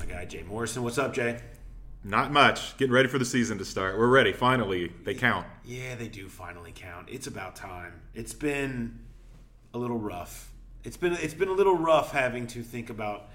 My guy Jay Morrison. What's up, Jay? Not much. Getting ready for the season to start. We're ready. Finally, they count. Yeah, they do finally count. It's about time. It's been a little rough. It's been it's been a little rough having to think about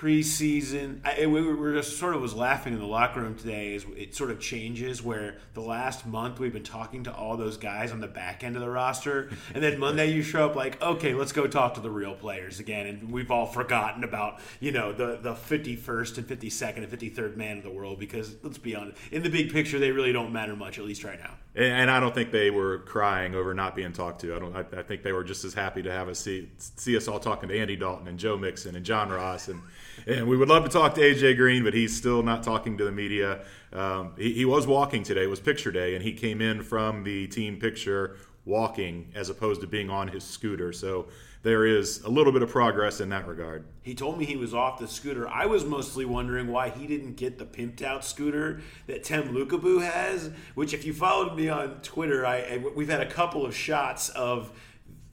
preseason. I, we were just sort of was laughing in the locker room today. Is it sort of changes where the last month we've been talking to all those guys on the back end of the roster, and then Monday you show up like, okay, let's go talk to the real players again, and we've all forgotten about you know the the fifty first and fifty second and fifty third man of the world because let's be honest, in the big picture they really don't matter much at least right now. And I don't think they were crying over not being talked to. I don't. I, I think they were just as happy to have us see see us all talking to Andy Dalton and Joe Mixon and John Ross and and we would love to talk to AJ Green, but he's still not talking to the media. Um, he, he, was walking today; it was picture day, and he came in from the team picture walking as opposed to being on his scooter. So there is a little bit of progress in that regard. He told me he was off the scooter. I was mostly wondering why he didn't get the pimped out scooter that Tim Lukabu has. Which, if you followed me on Twitter, I, I we've had a couple of shots of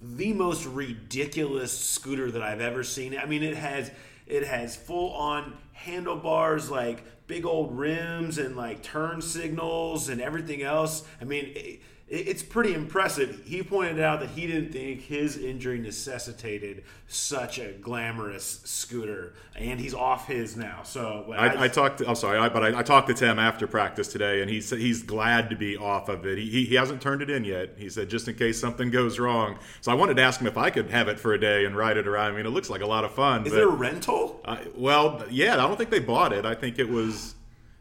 the most ridiculous scooter that I've ever seen. I mean, it has it has full on handlebars, like big old rims and like turn signals and everything else. I mean, it, it's pretty impressive. He pointed out that he didn't think his injury necessitated such a glamorous scooter, and he's off his now. So I, I, I talked. To, I'm sorry, I, but I, I, talked to Tim after practice today, and he said he's glad to be off of it. He, he, he hasn't turned it in yet. He said just in case something goes wrong. So I wanted to ask him if I could have it for a day and ride it around. I mean, it looks like a lot of fun. Is but, it a rental? well, yeah. I don't think they bought it. I think it was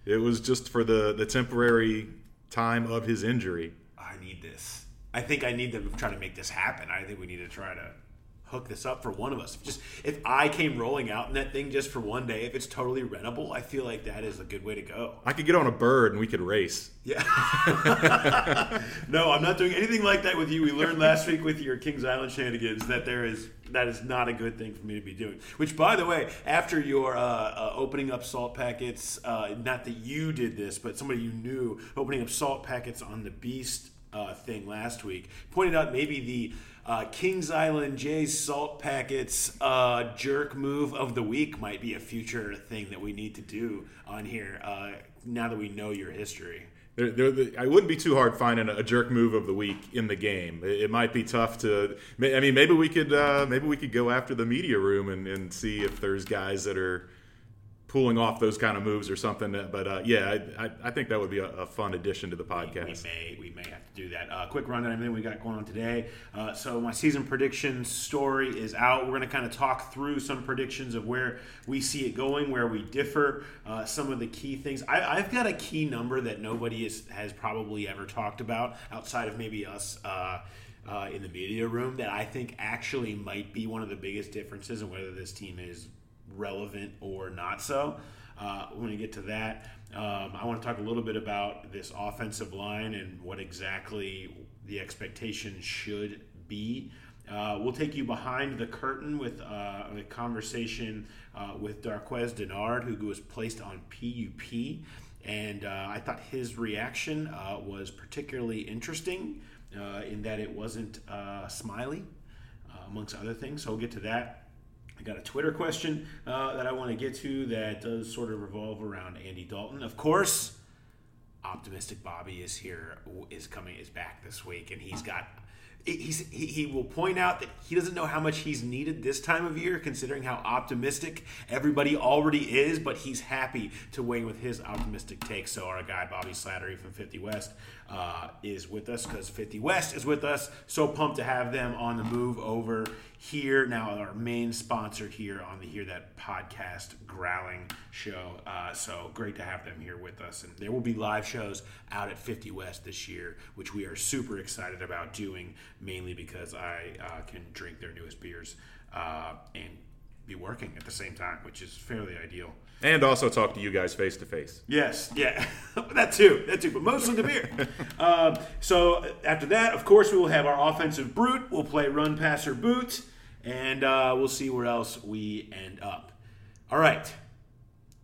it was just for the the temporary time of his injury. I need this. I think I need to try to make this happen. I think we need to try to hook this up for one of us. Just if I came rolling out in that thing just for one day, if it's totally rentable, I feel like that is a good way to go. I could get on a bird and we could race. Yeah. no, I'm not doing anything like that with you. We learned last week with your Kings Island shenanigans that there is that is not a good thing for me to be doing. Which, by the way, after your uh, uh, opening up salt packets, uh, not that you did this, but somebody you knew opening up salt packets on the Beast uh, thing last week. Pointed out maybe the uh, Kings Island Jay's Salt Packets uh, jerk move of the week might be a future thing that we need to do on here uh, now that we know your history. They're, they're the, I wouldn't be too hard finding a jerk move of the week in the game. It, it might be tough to. I mean, maybe we could uh, maybe we could go after the media room and, and see if there's guys that are pulling off those kind of moves or something. But uh, yeah, I, I, think that would be a, a, fun addition to the podcast. We, may we may do that. Uh, quick run on everything we got going on today. Uh, so my season prediction story is out. We're going to kind of talk through some predictions of where we see it going, where we differ, uh, some of the key things. I, have got a key number that nobody is, has probably ever talked about outside of maybe us. Uh, uh, in the media room, that I think actually might be one of the biggest differences in whether this team is relevant or not so. Uh, when we get to that, um, I want to talk a little bit about this offensive line and what exactly the expectation should be. Uh, we'll take you behind the curtain with uh, a conversation uh, with Darqueze Dennard, who was placed on PUP. And uh, I thought his reaction uh, was particularly interesting uh, in that it wasn't smiley, amongst other things. So we'll get to that. I got a Twitter question uh, that I want to get to that does sort of revolve around Andy Dalton. Of course, optimistic Bobby is here, is coming, is back this week, and he's got. He's, he, he will point out that he doesn't know how much he's needed this time of year, considering how optimistic everybody already is, but he's happy to weigh with his optimistic take. So, our guy, Bobby Slattery from 50 West, uh, is with us because 50 West is with us. So pumped to have them on the move over here. Now, our main sponsor here on the Hear That podcast growling show. Uh, so great to have them here with us. And there will be live shows out at 50 West this year, which we are super excited about doing, mainly because I uh, can drink their newest beers uh, and be working at the same time, which is fairly ideal and also talk to you guys face to face. Yes, yeah, that too, that too, but mostly the beer. uh, so after that, of course, we will have our offensive brute. We'll play run, passer, boot, and uh, we'll see where else we end up. All right,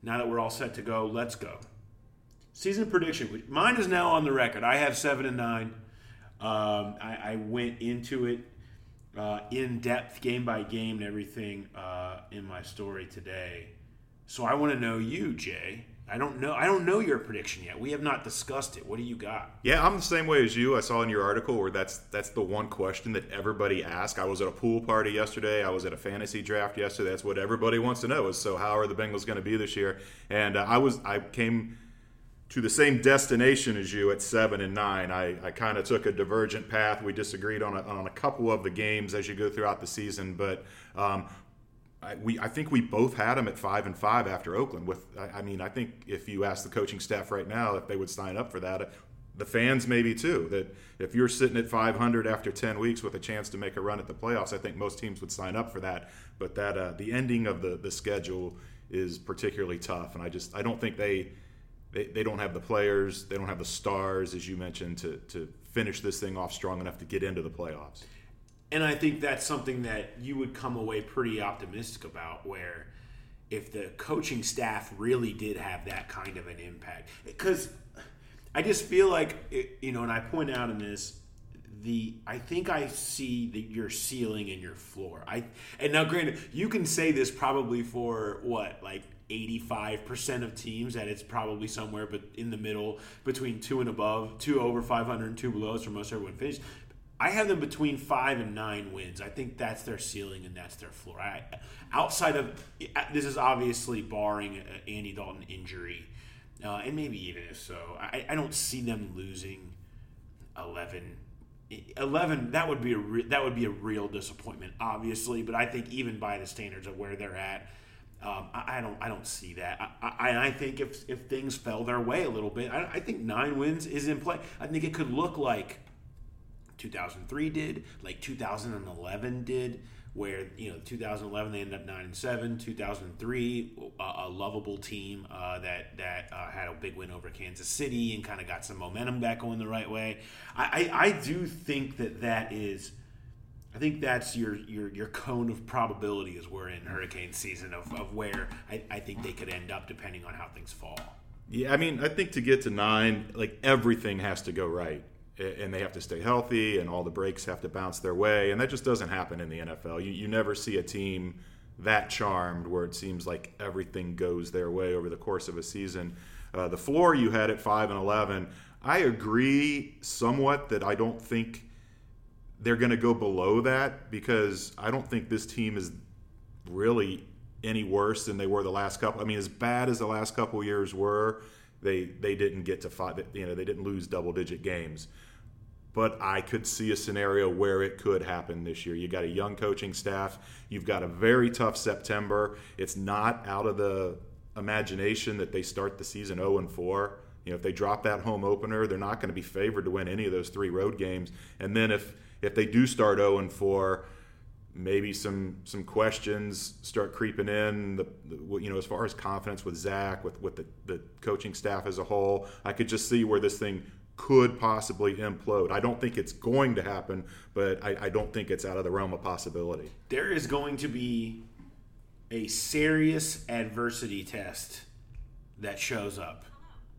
now that we're all set to go, let's go. Season prediction. Mine is now on the record. I have seven and nine. Um, I, I, went into it uh, in depth, game by game, and everything uh, in my story today. So I want to know you, Jay. I don't know. I don't know your prediction yet. We have not discussed it. What do you got? Yeah, I'm the same way as you. I saw in your article where that's that's the one question that everybody asks. I was at a pool party yesterday. I was at a fantasy draft yesterday. That's what everybody wants to know is so how are the Bengals going to be this year? And uh, I was I came to the same destination as you at seven and nine. I, I kind of took a divergent path. We disagreed on a, on a couple of the games as you go throughout the season, but um, I, we I think we both had them at five and five after Oakland. With I, I, mean, I think if you ask the coaching staff right now if they would sign up for that, the fans maybe too. That if you're sitting at 500 after 10 weeks with a chance to make a run at the playoffs, I think most teams would sign up for that. But that uh, the ending of the the schedule is particularly tough, and I just I don't think they. They, they don't have the players, they don't have the stars, as you mentioned, to, to finish this thing off strong enough to get into the playoffs. And I think that's something that you would come away pretty optimistic about, where if the coaching staff really did have that kind of an impact, because I just feel like it, you know, and I point out in this the I think I see that your ceiling and your floor. I and now granted, you can say this probably for what like 85% of teams that it's probably somewhere but in the middle between two and above, two over 500 and two below is for most everyone finished. I have them between five and nine wins. I think that's their ceiling and that's their floor. I, outside of this is obviously barring Andy Dalton injury, uh, and maybe even if so, I, I, don't see them losing 11. 11 that would be a re, that would be a real disappointment obviously but i think even by the standards of where they're at um, I, I, don't I don't see that I, I, I, think if if things fell their way a little bit I, I think nine wins is in play I think it could look like 2003 did, like 2011 did, where you know 2011 they ended up nine and seven. 2003 a, a lovable team uh, that that uh, had a big win over Kansas City and kind of got some momentum back going the right way. I, I, I do think that that is. I think that's your, your your cone of probability as we're in hurricane season of, of where I, I think they could end up depending on how things fall. Yeah, I mean, I think to get to nine, like everything has to go right and they have to stay healthy and all the breaks have to bounce their way and that just doesn't happen in the NFL. You, you never see a team that charmed where it seems like everything goes their way over the course of a season. Uh, the floor you had at 5 and 11, I agree somewhat that I don't think they're going to go below that because I don't think this team is really any worse than they were the last couple. I mean, as bad as the last couple years were, they they didn't get to five. You know, they didn't lose double digit games but I could see a scenario where it could happen this year. You got a young coaching staff. You've got a very tough September. It's not out of the imagination that they start the season 0 and 4. You know, if they drop that home opener, they're not going to be favored to win any of those three road games. And then if if they do start 0 and 4, maybe some some questions start creeping in. The, the, you know, as far as confidence with Zach, with with the, the coaching staff as a whole, I could just see where this thing could possibly implode. I don't think it's going to happen, but I, I, don't think it's out of the realm of possibility. There is going to be a serious adversity test that shows up.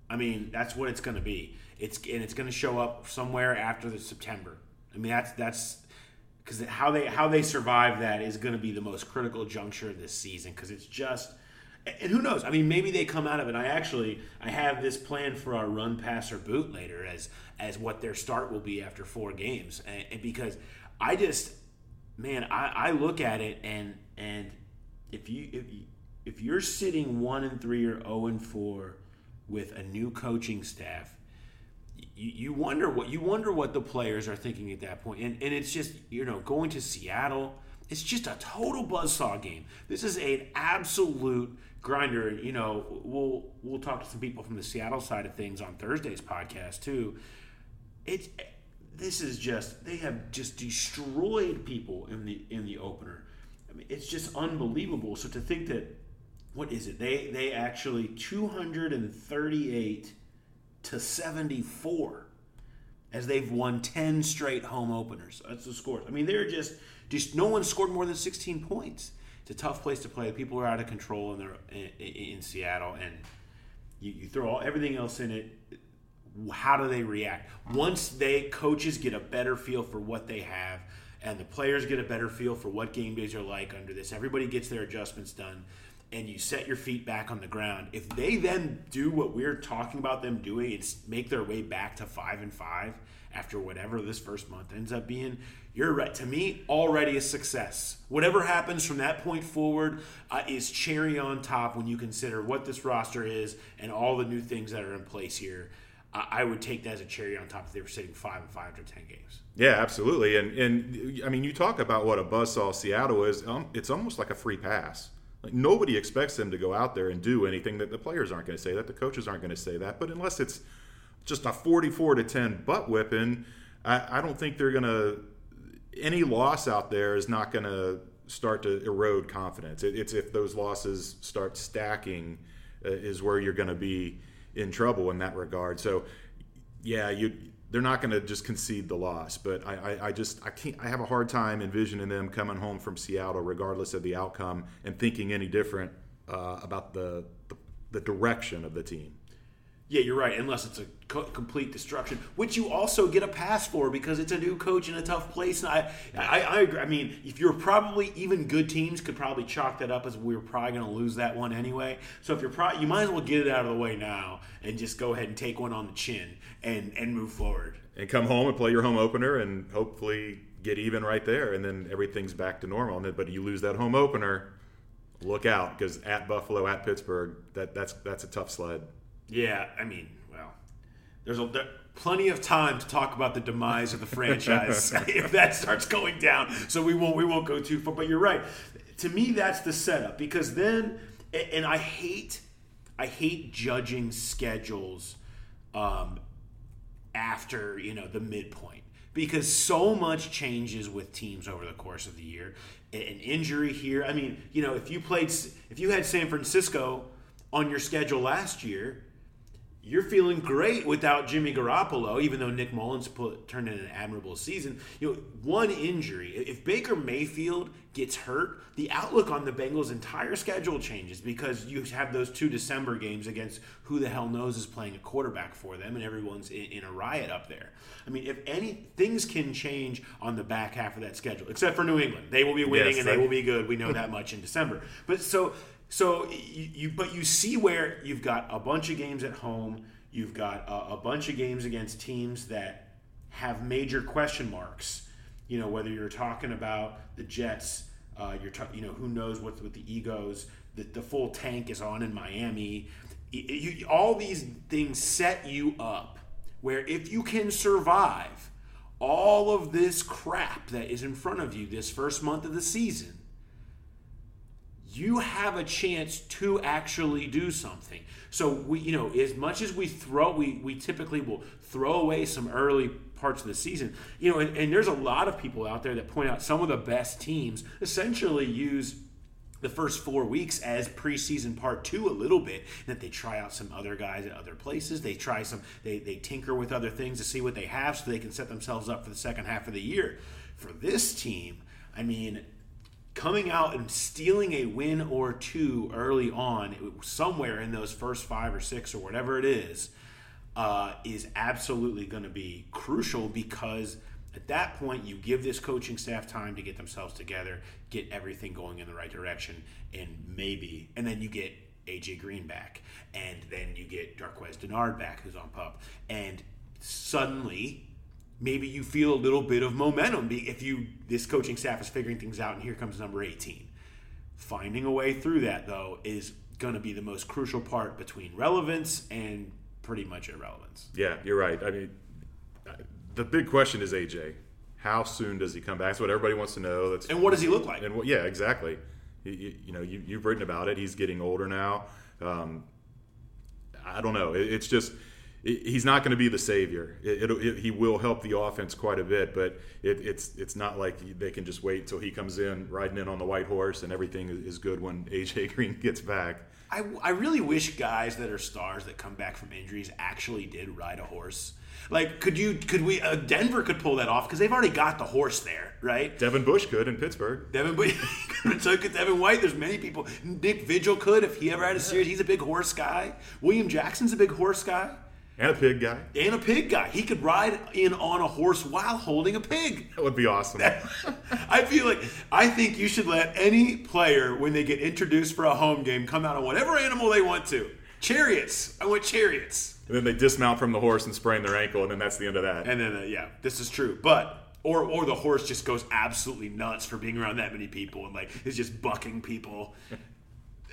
I mean, that's what it's going to be. It's and it's going to show up somewhere after the September. I mean, that's that's because how they how they survive that is going to be the most critical juncture this season because it's just and who knows? I mean, maybe they come out of it. I actually I have this plan for our run, pass, or boot later as as what their start will be after four games, and, and because I just man, I, I look at it and and if you if you, if you're sitting one and three or zero oh and four with a new coaching staff, you, you wonder what you wonder what the players are thinking at that point, and and it's just you know going to Seattle. It's just a total buzzsaw game. This is an absolute grinder. You know, we'll we'll talk to some people from the Seattle side of things on Thursday's podcast too. It's this is just they have just destroyed people in the in the opener. I mean, it's just unbelievable. So to think that what is it? They they actually 238 to 74 as they've won 10 straight home openers. That's the scores. I mean, they're just just no one scored more than 16 points it's a tough place to play. People are out of control in, their, in, in Seattle, and you, you throw all, everything else in it. how do they react once they coaches get a better feel for what they have and the players get a better feel for what game days are like under this everybody gets their adjustments done and you set your feet back on the ground if they then do what we're talking about them doing and make their way back to five and five after whatever this first month ends up being you're right to me already a success whatever happens from that point forward uh, is cherry on top when you consider what this roster is and all the new things that are in place here I would take that as a cherry on top if they were sitting five and five after ten games. Yeah, absolutely. And and I mean, you talk about what a buzzsaw Seattle is. Um, it's almost like a free pass. Like nobody expects them to go out there and do anything that the players aren't going to say that, the coaches aren't going to say that. But unless it's just a forty-four to ten butt whipping, I, I don't think they're going to. Any loss out there is not going to start to erode confidence. It, it's if those losses start stacking, uh, is where you're going to be in trouble in that regard. So, yeah, you they're not going to just concede the loss, but I, I, I, just I can't I have a hard time envisioning them coming home from Seattle, regardless of the outcome, and thinking any different uh, about the, the the direction of the team. Yeah, you're right. Unless it's a co- complete destruction, which you also get a pass for because it's a new coach in a tough place. And I, I, I agree. I mean, if you're probably even good teams could probably chalk that up as we are probably going to lose that one anyway. So if you're pro- you might as well get it out of the way now and just go ahead and take one on the chin and and move forward. And come home and play your home opener and hopefully get even right there, and then everything's back to normal. But you lose that home opener, look out because at Buffalo, at Pittsburgh, that that's that's a tough sled. Yeah, I mean, well, there's a there, plenty of time to talk about the demise of the franchise if that starts going down. So we won't we won't go too far. But you're right. To me, that's the setup because then, and I hate I hate judging schedules um, after you know the midpoint because so much changes with teams over the course of the year. An injury here. I mean, you know, if you played, if you had San Francisco on your schedule last year you're feeling great without Jimmy Garoppolo, even though Nick Mullens put, turned in an admirable season. You know, one injury. If Baker Mayfield gets hurt, the outlook on the Bengals' entire schedule changes because you have those two December games against who the hell knows is playing a quarterback for them, and everyone's in, in a riot up there. I mean, if any things can change on the back half of that schedule, except for New England, they will be winning yes, and they will be good. We know that much in December. But so so you, you, but you see where you've got a bunch of games at home. You've got a, a bunch of games against teams that have major question marks. You know whether you're talking about the Jets, uh, you're you know who knows what with the egos. The, the full tank is on in Miami. You, you, all these things set you up where if you can survive all of this crap that is in front of you this first month of the season, you have a chance to actually do something. So we, you know, as much as we throw, we we typically will throw away some early parts of the season. You know, and, and there's a lot of people out there that point out some of the best teams essentially use the first four weeks as preseason part two a little bit that they try out some other guys at other places they try some they, they tinker with other things to see what they have so they can set themselves up for the second half of the year for this team i mean coming out and stealing a win or two early on, somewhere in those first five or six or whatever it is, uh, is absolutely going to be crucial because at that point you give this coaching staff time to get themselves together, get everything going in the right direction, and maybe, and then you get AJ Green back, and then you get Darqueze Dennard back, who's on pup, and suddenly maybe you feel a little bit of momentum if you this coaching staff is figuring things out and here comes number 18 finding a way through that though is going to be the most crucial part between relevance and pretty much irrelevance. Yeah you're right. I mean the big question is aj how soon does he come back? That's what everybody wants to know. That's and what does he look like? And what, yeah exactly. You, you know you, have written about it. He's getting older now. Um, i don't know. It, it's just he's not going to be the savior. It, it, it, he will help the offense quite a bit, but it's it's not like they can just wait until he comes in riding in on the white horse and everything is good when AJ Green gets back. I, I really wish guys that are stars that come back from injuries actually did ride a horse. Like, could you, could we, uh, Denver could pull that off because they've already got the horse there, right? Devin Bush could in Pittsburgh. Devin Bush, so could Devin White. There's many people. Nick Vigil could if he ever had a series. He's a big horse guy. William Jackson's a big horse guy. And a pig guy. and a pig guy. He could ride in on a horse while holding a pig. That would be awesome. I feel like I think you should let any player when they get introduced for a home game come out on whatever animal they want to. Chariots. I want chariots. and then they dismount from the horse and sprain their ankle, and then that's the end of that. And then uh, yeah, this is true. But or or the horse just goes absolutely nuts for being around that many people and like is just bucking people.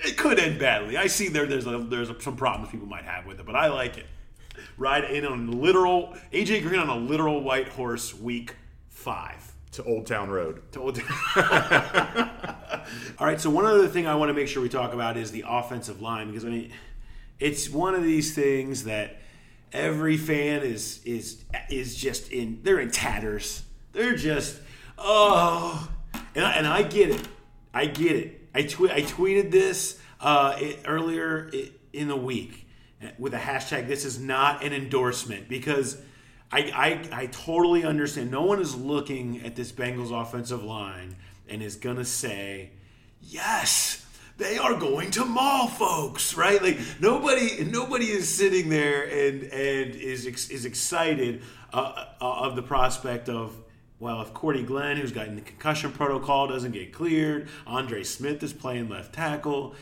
It could end badly. I see there there's a, there's a, some problems people might have with it, but I like it. Ride in on literal AJ Green on a literal white horse week five. to Old Town Road. Told you. All right. So one other thing I want to make sure we talk about is the offensive line because I mean, it's one of these things that every fan is is is just in. They're in tatters. They're just oh, and I, and I get it. I get it. I tweet I tweeted this uh, it, earlier in the week with a hashtag. This is not an endorsement because. I, I, I totally understand. No one is looking at this Bengals offensive line and is to say, yes, they are going to maul folks, right? Like nobody nobody is sitting there and and is is excited uh, uh, of the prospect of well, if Cordy Glenn, who's got in the concussion protocol, doesn't get cleared, Andre Smith is playing left tackle.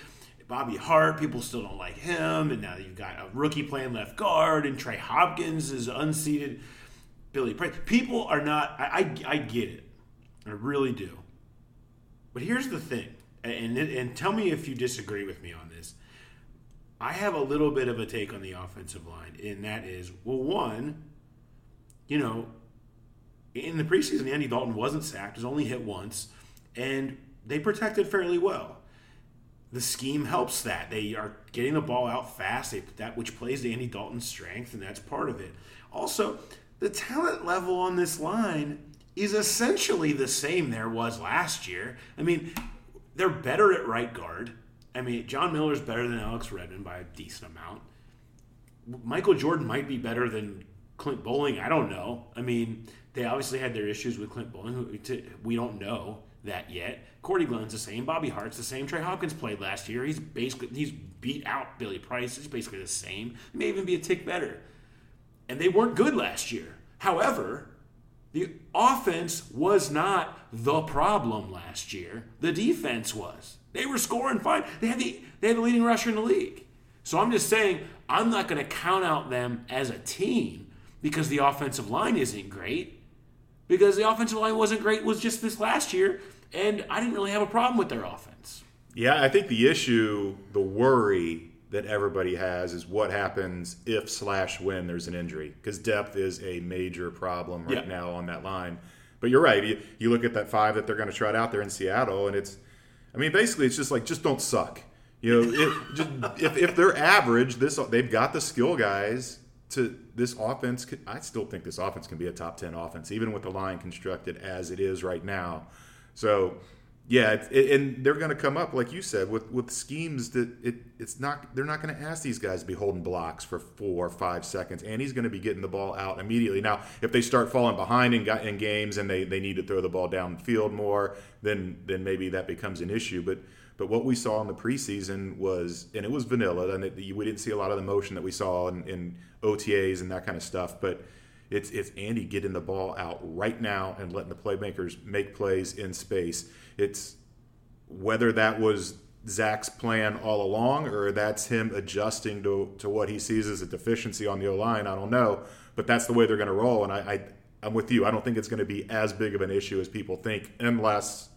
Bobby Hart, people still don't like him, and now you've got a rookie playing left guard, and Trey Hopkins is unseated. Billy Price. People are not. I, I, I get it. I really do. But here's the thing, and and tell me if you disagree with me on this. I have a little bit of a take on the offensive line, and that is, well, one, you know, in the preseason, Andy Dalton wasn't sacked; was only hit once, and they protected fairly well. The scheme helps that they are getting the ball out fast, they, that which plays to Andy Dalton's strength, and that's part of it. Also, the talent level on this line is essentially the same there was last year. I mean, they're better at right guard. I mean, John Miller's better than Alex Redmond by a decent amount. Michael Jordan might be better than Clint Boling. I don't know. I mean, they obviously had their issues with Clint Boling. We don't know that yet. Cordy Glenn's the same. Bobby Hart's the same. Trey Hopkins played last year. He's basically he's beat out Billy Price. He's basically the same. He may even be a tick better. And they weren't good last year. However, the offense was not the problem last year. The defense was. They were scoring fine. They had the they had the leading rusher in the league. So I'm just saying I'm not going to count out them as a team because the offensive line isn't great. Because the offensive line wasn't great was just this last year, and I didn't really have a problem with their offense. Yeah, I think the issue, the worry that everybody has is what happens if slash when there's an injury because depth is a major problem right Yeah. now on that line. But you're right. You, you look at that five that they're going to trot out there in Seattle, and it's, I mean, basically it's just like just don't suck. You know, it, just, if, if they're average, this they've got the skill guys to this offense. I still think this offense can be a top ten offense, even with the line constructed as it is right now. So yeah, it, and they're going to come up like you said with with schemes that it it's not they're not going to ask these guys to be holding blocks for four or five seconds, and he's going to be getting the ball out immediately. Now, if they start falling behind in, in games and they, they need to throw the ball downfield more, then then maybe that becomes an issue. But but what we saw in the preseason was, and it was vanilla, and it, we didn't see a lot of the motion that we saw in, in OTAs and that kind of stuff, but. It's, it's Andy getting the ball out right now and letting the playmakers make plays in space. It's whether that was Zach's plan all along or that's him adjusting to, to what he sees as a deficiency on the O line. I don't know, but that's the way they're going to roll. And I, I, I'm with you. I don't think it's going to be as big of an issue as people think, unless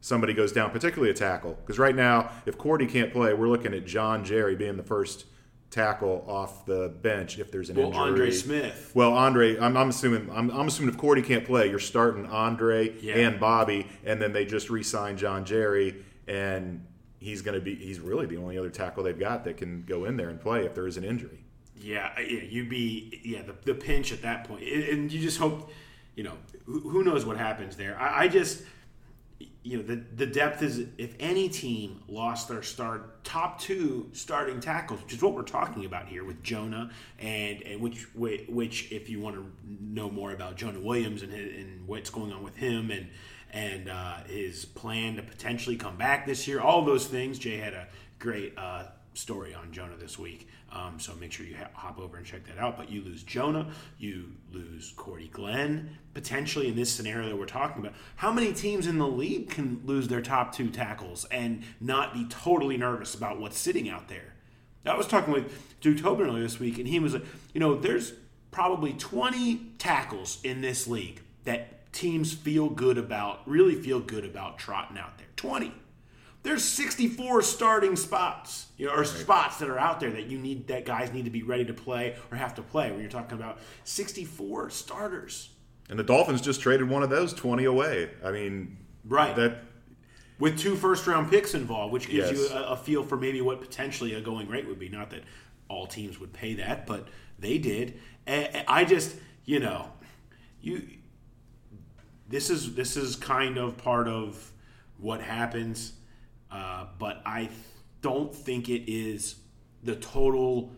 somebody goes down, particularly a tackle. Because right now, if Cordy can't play, we're looking at John Jerry being the first tackle off the bench if there's an Well, injury. Andre Smith. Well, Andre, I'm, I'm assuming I'm, I'm assuming if Cordy can't play, you're starting Andre Yeah. and Bobby, and then they just re-signed John Jerry, and he's going to be he's really the only other tackle they've got that can go in there and play if there is an injury. Yeah, yeah, you'd be yeah the, the pinch at that point, and you just hope, you know, who, who knows what happens there. I, I just, you know, the the depth is if any team lost their start top two starting tackles, which is what we're talking about here with Jonah and and which which if you want to know more about Jonah Williams and and what's going on with him and and uh, his plan to potentially come back this year, all those things. Jay had a great. Uh, story on Jonah this week. Um, so make sure you ha- hop over and check that out. But you lose Jonah, you lose Cordy Glenn, potentially in this scenario we're talking about. How many teams in the league can lose their top two tackles and not be totally nervous about what's sitting out there? I was talking with Duke Tobin earlier this week, and he was like, you know, there's probably 20 tackles in this league that teams feel good about, really feel good about trotting out there. 20 there's 64 starting spots, you know, or right. spots that are out there that you need that guys need to be ready to play or have to play. When you're talking about 64 starters, and the Dolphins just traded one of those 20 away. I mean, right that with two first round picks involved, which gives yes. you a, a feel for maybe what potentially a going rate would be. Not that all teams would pay that, but they did. And I just, you know, you. This is this is kind of part of what happens uh, but I don't think it is the total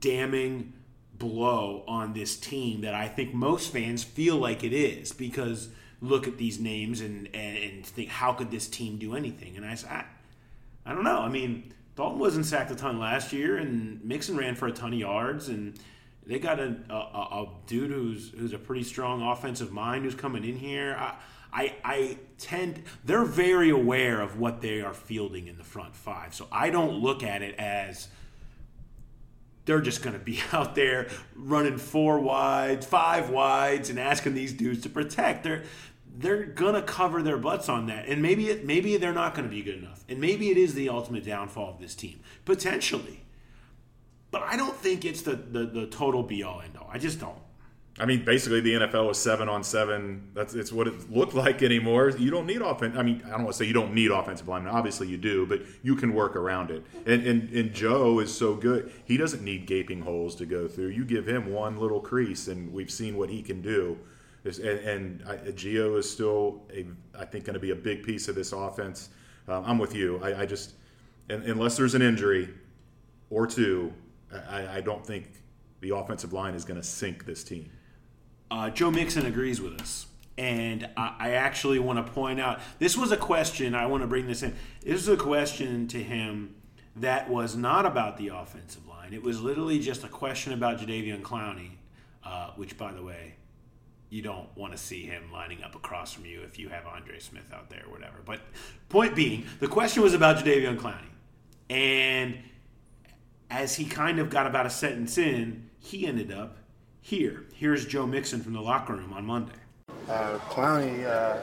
damning blow on this team that I think most fans feel like it is because look at these names and, and, think how could this team do anything? And I I, I don't know. I mean, Dalton wasn't sacked a ton last year, and Mixon ran for a ton of yards, and they got a, a, a dude who's who's a pretty strong offensive mind who's coming in here. I, I, I tend they're very aware of what they are fielding in the front five. So I don't look at it as they're just going to be out there running four wides, five wides, and asking these dudes to protect. They're they're gonna cover their butts on that, and maybe it maybe they're not going to be good enough, and maybe it is the ultimate downfall of this team potentially. But I don't think it's the the, the total be all end all. I just don't. I mean, basically, the NFL was seven on seven. That's it's what it looked like anymore. You don't need offense. I mean, I don't want to say you don't need offensive linemen. Obviously, you do, but you can work around it. And, and and Joe is so good. He doesn't need gaping holes to go through. You give him one little crease, and we've seen what he can do. And, and I, Gio is still, a, I think, going to be a big piece of this offense. Um, I'm with you. I, I just, unless there's an injury or two, I, I don't think the offensive line is going to sink this team. Uh, Joe Mixon agrees with us. And I, I actually want to point out this was a question, I want to bring this in. This is a question to him that was not about the offensive line. It was literally just a question about Jadeveon Clowney, uh, which, by the way, you don't want to see him lining up across from you if you have Andre Smith out there or whatever. But point being, the question was about Jadeveon Clowney. And as he kind of got about a sentence in, he ended up here. Here's Joe Mixon from the locker room on Monday. Uh, Clowney, uh,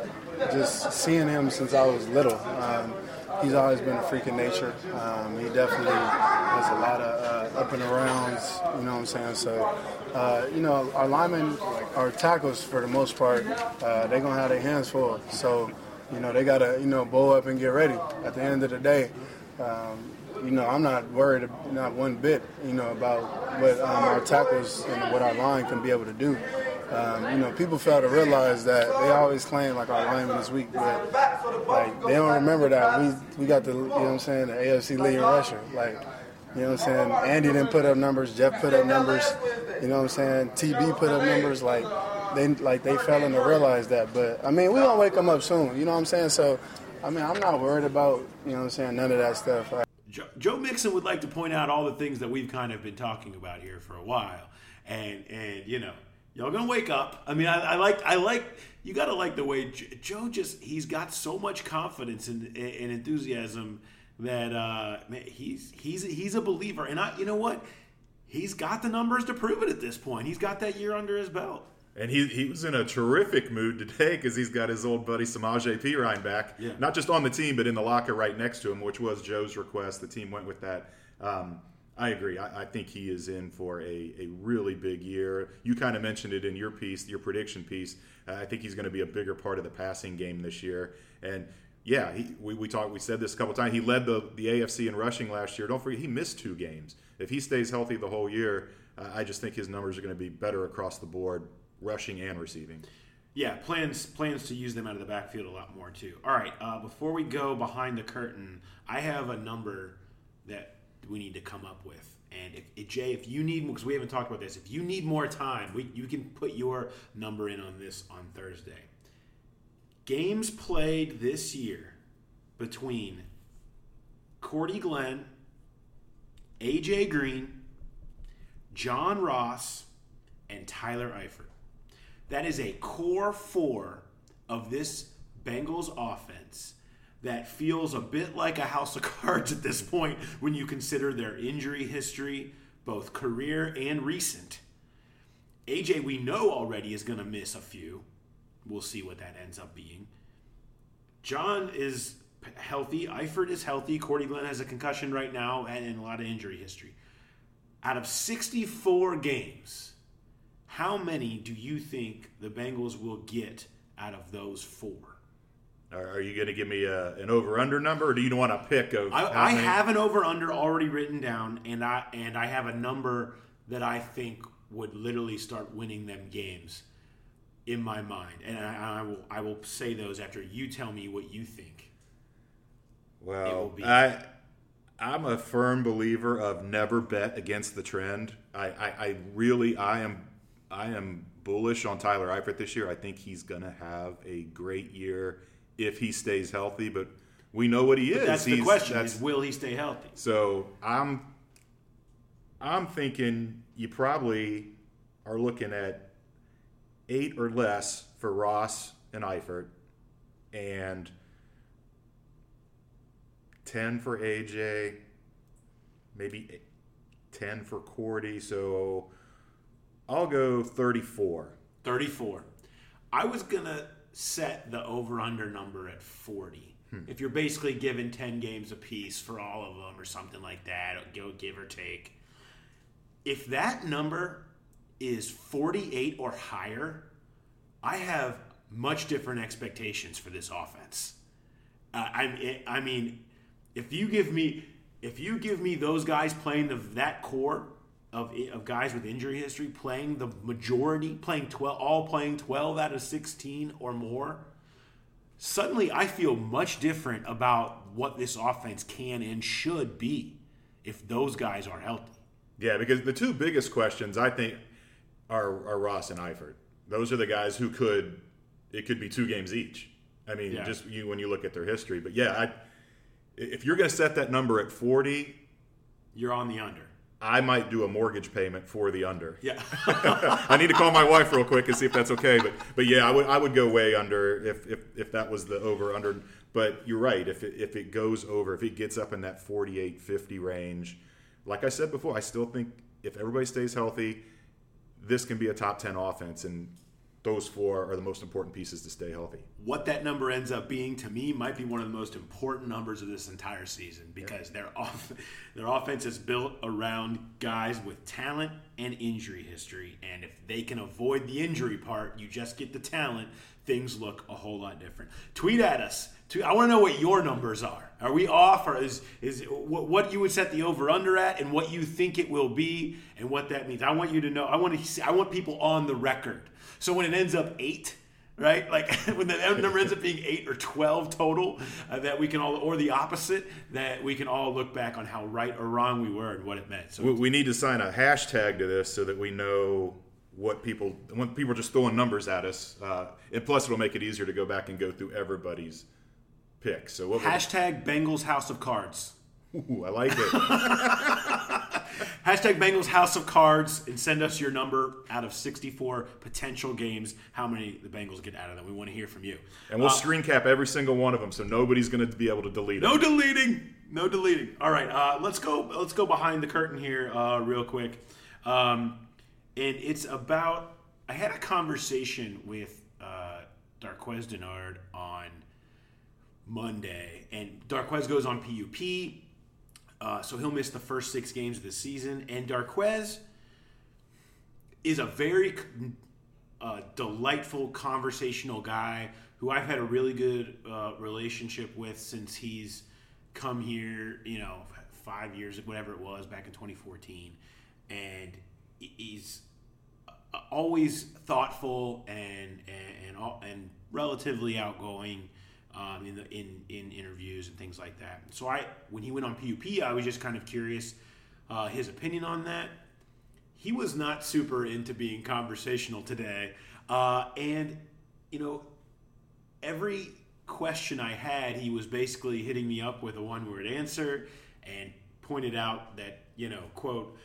just seeing him since I was little, um, he's always been a freak of nature. Um, he definitely has a lot of uh, up and arounds, you know what I'm saying? So, uh, you know, our linemen, our tackles for the most part, uh, they're going to have their hands full. So, you know, they got to, you know, bow up and get ready. At the end of the day, um, you know, I'm not worried, not one bit, you know, about what um, our tackles and what our line can be able to do. Um, you know, people fail to realize that they always claim like our lineman is weak, but like they don't remember that we we got the you know what I'm saying the AFC leading rusher. Like you know what I'm saying Andy didn't put up numbers, Jeff put up numbers. You know what I'm saying TB put up numbers. Like they like they failing to realize that. But I mean, we gonna wake them up soon. You know what I'm saying? So. I mean, I'm not worried about, you know what I'm saying, none of that stuff. Joe, Joe Mixon would like to point out all the things that we've kind of been talking about here for a while, and and you know y'all gonna wake up. I mean, I, I like I like you gotta like the way Joe just he's got so much confidence and, and enthusiasm that uh, man, he's he's he's a believer, and I you know what he's got the numbers to prove it at this point. He's got that year under his belt. And he, he was in a terrific mood today because he's got his old buddy Samaje Perine back, yeah. not just on the team, but in the locker right next to him, which was Joe's request. The team went with that. Um, I agree. I, I, think he is in for a, a really big year. You kind of mentioned it in your piece, your prediction piece. Uh, I think he's going to be a bigger part of the passing game this year. And yeah, he, we, we talked. We said this a couple times. He led the, the AFC in rushing last year. Don't forget, he missed two games. If he stays healthy the whole year, uh, I just think his numbers are going to be better across the board rushing and receiving. Yeah, plans plans to use them out of the backfield a lot more too. All right, uh, before we go behind the curtain, I have a number that we need to come up with. And if, if Jay, if you need, because we haven't talked about this, if you need more time, we, you can put your number in on this on Thursday. Games played this year between Cordy Glenn AJ Green, John Ross, and Tyler Eifert. That is a core four of this Bengals offense that feels a bit like a house of cards at this point when you consider their injury history, both career and recent. AJ, we know already, is going to miss a few. We'll see what that ends up being. John is healthy. Eifert is healthy. Cordy Glenn has a concussion right now and a lot of injury history. Out of 64 games, how many do you think the Bengals will get out of those four? Are you going to give me a, an over under number, or do you want a pick of? I, I have an over under already written down, and I and I have a number that I think would literally start winning them games in my mind, and I, I will I will say those after you tell me what you think. Well, I I'm a firm believer of never bet against the trend. I, I, I really I am I am bullish on Tyler Eifert this year. I think he's gonna have a great year if he stays healthy, but we know what he but is. That's the question: that's- is will he stay healthy? So I'm I'm thinking you probably are looking at eight or less for Ross and Eifert, and ten for AJ, maybe ten for Cordy. So I'll go thirty-four. 34. I was going to set the over under number at 40. If you're basically given 10 games apiece for all of them or something like that, go give or take. If that number is 48 or higher, I have much different expectations for this offense. Uh, I, I mean, if you give me if you give me those guys playing the, that core of, of guys with injury history playing the majority, playing 12, all playing 12 out of 16 or more, suddenly I feel much different about what this offense can and should be if those guys are healthy. Yeah, because the two biggest questions I think are, are Ross and Eifert. Those are the guys who could it could be two games each. I mean, Yeah. just you when you look at their history. But yeah, I, if you're going to set that number at 40, You're on the under. I might do a mortgage payment for the under. Yeah. I need to call my wife real quick and see if that's okay. But but yeah, I would I would go way under if if, if that was the over under. But you're right. If it, if it goes over, if it gets up in that 48 50 range, like I said before, I still think if everybody stays healthy, this can be a top 10 offense, and those four are the most important pieces to stay healthy. what that number ends up being to me might be one of the most important numbers of this entire season because their off their offense is built around guys with talent and injury history. And if they can avoid the injury part you just get the talent things look a whole lot different. Tweet at us Tweet- I want to know what your numbers are. Are we off, or is is what, what you would set the over under at, and what you think it will be, and what that means? I want you to know. I want to. See, I want people on the record. So when it ends up eight, right? Like when the number ends up being eight or twelve total, uh, that we can all, or the opposite, that we can all look back on how right or wrong we were and what it meant. So We, we need to sign a hashtag to this so that we know what people when people are just throwing numbers at us. Uh, and plus, it'll make it easier to go back and go through everybody's picks. So what? hashtag Bengals House of Cards. Ooh, I like it. Hashtag Bengals House of Cards and send us your number out of 64 potential games. How many the Bengals get out of them? We want to hear from you. And we'll screen cap every single one of them, so nobody's going to be able to delete it. No it. deleting. No deleting. All right, uh, let's go. Let's go behind the curtain here, uh, real quick. Um, and it's about. I had a conversation with uh, Darqueze Dennard on Monday, and Darqueze goes on PUP, uh, so he'll miss the first six games of the season. And Darqueze is a very uh, delightful conversational guy who I've had a really good uh, relationship with since he's come here, you know, five years, whatever it was, back in 2014. And he's uh, always thoughtful and and and, and relatively outgoing um, in the in in interviews and things like that. So I when he went on PUP, I was just kind of curious uh, his opinion on that. He was not super into being conversational today, uh, and you know every question I had, he was basically hitting me up with a one word answer and pointed out that you know, quote,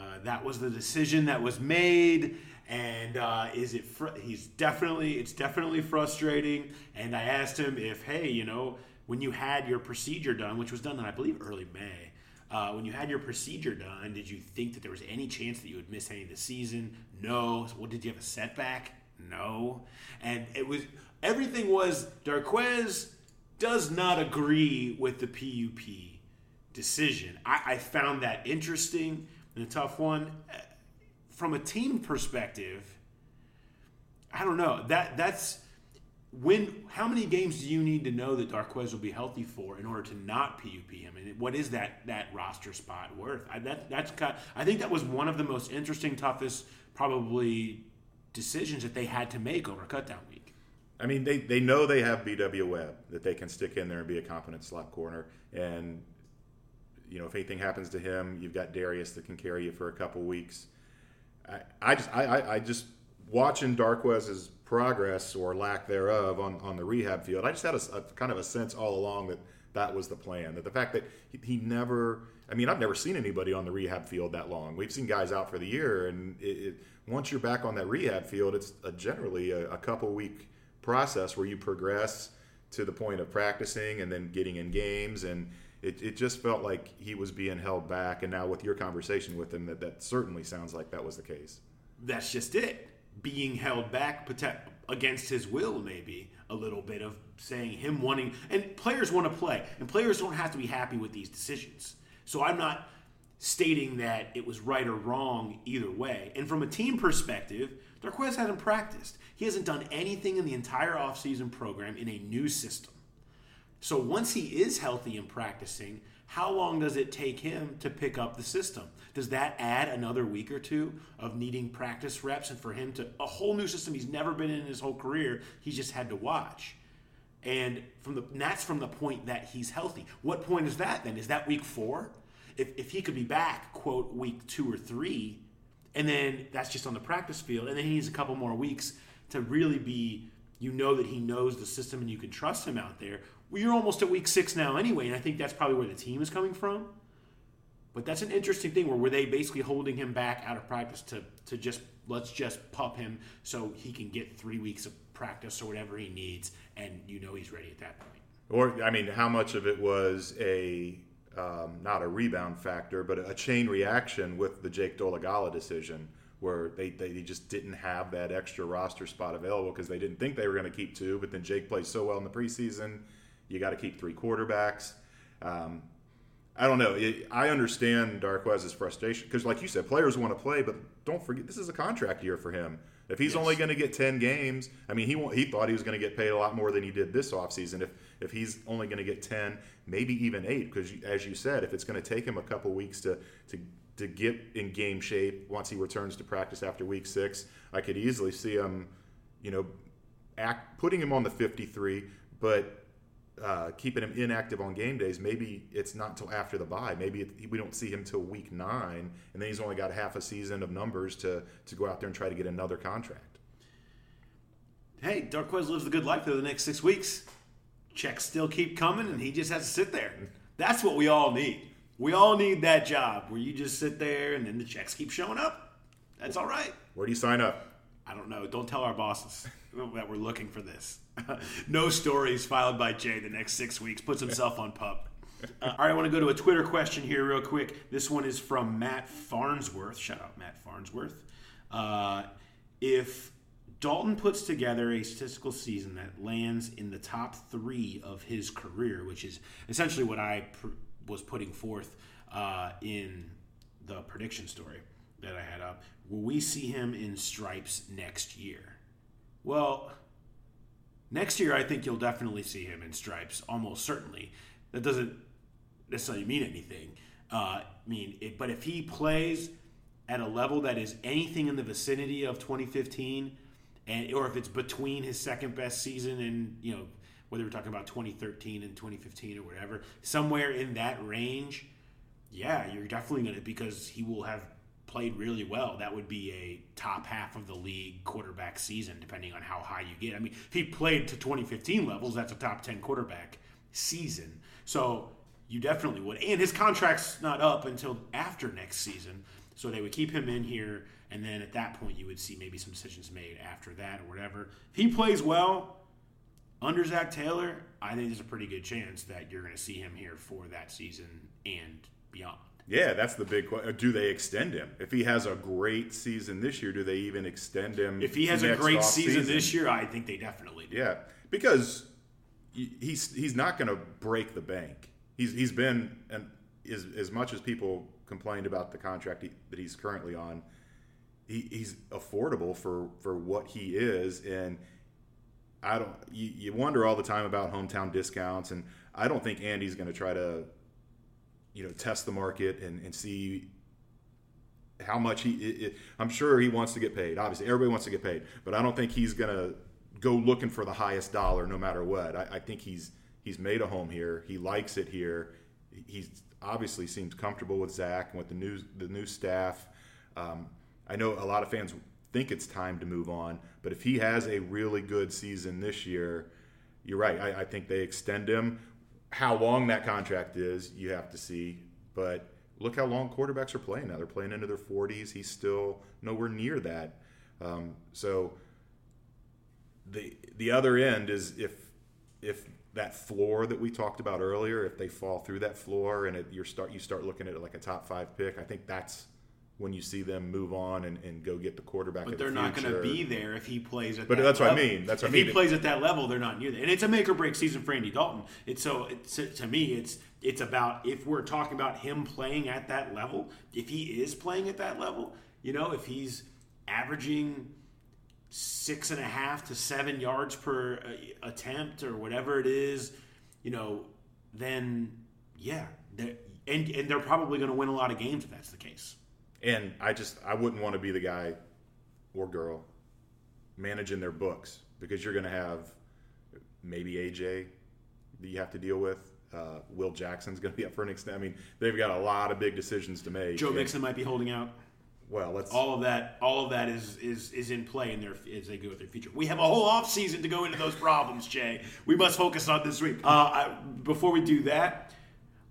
uh, that was the decision that was made, and uh, is it? Fr- he's definitely, it's definitely frustrating. And I asked him if, hey, you know, when you had your procedure done, which was done in I believe early May. Uh, when you had your procedure done, did you think that there was any chance that you would miss any of the season? No. What did you have a setback? No. And it was everything was Darqueze does not agree with the PUP decision. I, I found that interesting and a tough one. From a team perspective, I don't know that that's when how many games do you need to know that Darqueze will be healthy for in order to not PUP him? And what is that that roster spot worth? I, that that's kind. Of, I think that was one of the most interesting, toughest, probably decisions that they had to make over cutdown week. I mean, they, they know they have BW Webb that they can stick in there and be a competent slot corner. And, you know, if anything happens to him, you've got Darius that can carry you for a couple weeks. I, I just I, I just watching Darqueze's progress or lack thereof on, on the rehab field, I just had a, a, kind of a sense all along that that was the plan. That the fact that he, he, never, I mean, I've never seen anybody on the rehab field that long. We've seen guys out for the year, and it, it, once you're back on that rehab field, it's a, generally a, a couple week process where you progress to the point of practicing and then getting in games and it, it just felt like he was being held back and now with your conversation with him that, that certainly sounds like that was the case that's just it being held back against his will, maybe a little bit of saying him wanting, and players want to play, and players don't have to be happy with these decisions. So I'm not stating that it was right or wrong either way. And from a team perspective, Darqueze hasn't practiced. He hasn't done anything in the entire offseason program in a new system. So once he is healthy and practicing, how long does it take him to pick up the system? Does that add another week or two of needing practice reps and for him to a whole new system he's never been in his whole career? He's just had to watch. And from the that's from the point that he's healthy. What point is that then? Is that week four? If, if he could be back, quote, week two or three, and then that's just on the practice field, and then he needs a couple more weeks to really be, you know that he knows the system and you can trust him out there you're almost at week six now anyway, and I think that's probably where the team is coming from. But that's an interesting thing where were they basically holding him back out of practice to to just let's just pup him so he can get three weeks of practice or whatever he needs, and you know he's ready at that point. Or I mean, how much of it was a um, not a rebound factor, but a chain reaction with the Jake Dolegala decision, where they, they just didn't have that extra roster spot available because they didn't think they were going to keep two, but then Jake played so well in the preseason you got to keep three quarterbacks. Um, I don't know. I understand Darqueze's frustration because, like you said, players want to play, but don't forget this is a contract year for him. If he's yes. only going to get ten games, I mean, he he thought he was going to get paid a lot more than he did this offseason. If if he's only going to get ten, maybe even eight, because as you said, if it's going to take him a couple weeks to to to get in game shape once he returns to practice after week six, I could easily see him, you know, act putting him on the fifty three, but uh, keeping him inactive on game days, maybe it's not until after the bye. Maybe it, we don't see him till week nine, and then he's only got half a season of numbers to to go out there and try to get another contract. Hey, Darqueze lives the good life for the next six weeks. Checks still keep coming, and he just has to sit there. That's what we all need. We all need that job where you just sit there, and then the checks keep showing up. That's all right. Where do you sign up? I don't know. Don't tell our bosses that we're looking for this. no stories filed by Jay the next six weeks. Puts himself on pup. Uh, all right, I want to go to a Twitter question here, real quick. This one is from Matt Farnsworth. Shout out, Matt Farnsworth. Uh, if Dalton puts together a statistical season that lands in the top three of his career, which is essentially what I pr- was putting forth uh, in the prediction story that I had up, will we see him in stripes next year? Well, Next year, I think you'll definitely see him in stripes, almost certainly. That doesn't necessarily mean anything. Uh, I mean, it, but if he plays at a level that is anything in the vicinity of 2015, and or if it's between his second best season and you know whether we're talking about 2013 and 2015 or whatever, somewhere in that range, yeah, you're definitely gonna because he will have played really well, that would be a top half of the league quarterback season, depending on how high you get. I mean, if he played to 2015 levels, that's a top 10 quarterback season. So you definitely would. And his contract's not up until after next season, so they would keep him in here, and then at that point, you would see maybe some decisions made after that or whatever. If he plays well under Zac Taylor, I think there's a pretty good chance that you're going to see him here for that season and beyond. Yeah, that's the big question. Uh, do they extend him? If he has a great season this year, do they even extend him? If he has a great season, season this year, I think they definitely do. Yeah, because he's he's not going to break the bank. He's he's been and as as much as people complained about the contract he, that he's currently on, he, he's affordable for for what he is, and I don't. You, you wonder all the time about hometown discounts, and I don't think Andy's going to try to, you know, test the market and, and see how much he. It, it, I'm sure he wants to get paid. Obviously, everybody wants to get paid, but I don't think he's going to go looking for the highest dollar no matter what. I, I think he's he's made a home here. He likes it here. He's obviously seems comfortable with Zac and with the new the new staff. Um, I know a lot of fans think it's time to move on, but if he has a really good season this year, you're right. I, I think they extend him. How long that contract is, you have to see. But look how long quarterbacks are playing now. They're playing into their 40s. He's still nowhere near that. Um, so the the other end is if if that floor that we talked about earlier, if they fall through that floor and it, you start you start looking at it like a top five pick, I think that's when you see them move on and, and go get the quarterback. But they're the not going to be there if he plays at. But that that's level. what I mean. That's what if I mean. If he plays at that level, they're not near there, and it's a make or break season for Andy Dalton. It's so it's, to me, it's it's about if we're talking about him playing at that level. If he is playing at that level, you know, if he's averaging six and a half to seven yards per uh, attempt or whatever it is, you know, then yeah, and and they're probably going to win a lot of games if that's the case. And I just I wouldn't want to be the guy or girl managing their books because you're going to have maybe AJ that you have to deal with. Uh, Will Jackson's going to be up for an extent. I mean, they've got a lot of big decisions to make. Joe Mixon might be holding out. Well, let's all of that. All of that is is is in play in their as they go with their future. We have a whole off season to go into those problems, Jay. We must focus on this week. Uh, I, before we do that,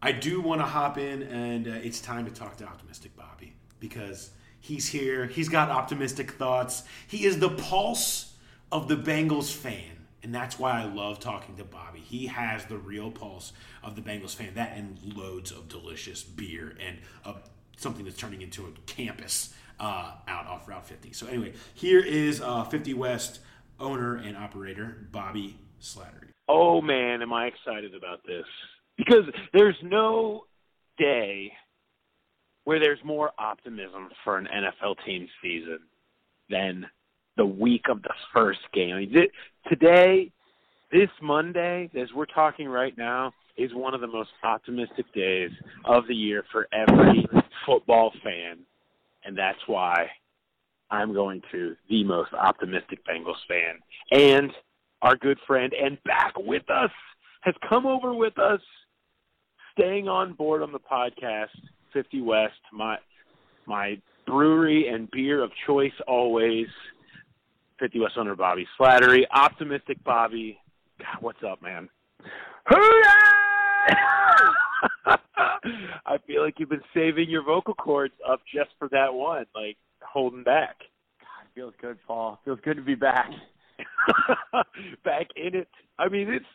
I do want to hop in, and uh, it's time to talk to optimistic Bobby because he's here. He's got optimistic thoughts. He is the pulse of the Bengals fan. And that's why I love talking to Bobby. He has the real pulse of the Bengals fan. That and loads of delicious beer and a something that's turning into a campus uh, out off Route 50. So anyway, here is uh, 50 West owner and operator Bobby Slattery. Oh man, am I excited about this? Because there's no day where there's more optimism for an NFL team season than the week of the first game. I mean, th- today, this Monday, as we're talking right now, is one of the most optimistic days of the year for every football fan, and that's why I'm going to the most optimistic Bengals fan. And our good friend and back with us has come over with us, staying on board on the podcast, 50 West, my my brewery and beer of choice always. 50 West owner Bobby Slattery, optimistic Bobby. God, what's up, man? I feel like you've been saving your vocal cords up just for that one, like holding back. God, feels good, Paul. Feels good to be back. back in it. I mean, it's.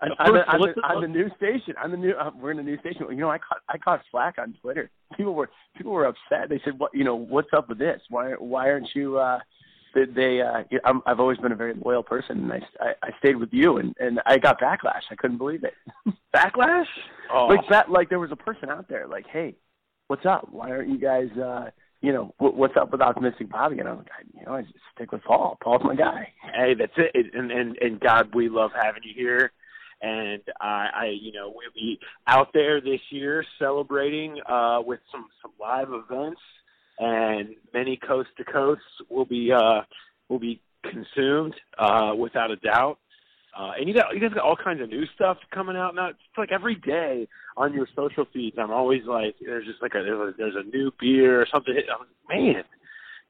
I'm, I'm, the, I'm, the, I'm the new station. I'm the new. Uh, we're in the new station. You know, I caught I caught slack on Twitter. People were people were upset. They said, "What? You know, what's up with this? Why why aren't you?" uh they, they uh, I'm, I've always been a very loyal person, and I, I, I stayed with you, and, and I got backlash. I couldn't believe it. backlash? Oh. Like that, like there was a person out there, like, hey, what's up? Why aren't you guys, uh, you know, what, what's up with optimistic Bobby? And I'm like, I, you know, I just stick with Paul. Paul's my guy. Hey, that's it. And and and God, we love having you here. And I, I you know, we'll be out there this year celebrating uh, with some some live events and many coast to coast will be uh, will be consumed uh, without a doubt. Uh, and you got you guys got all kinds of new stuff coming out now. It's like every day on your social feeds, I'm always like, there's just like a there's a, there's a new beer or something. I'm like, man,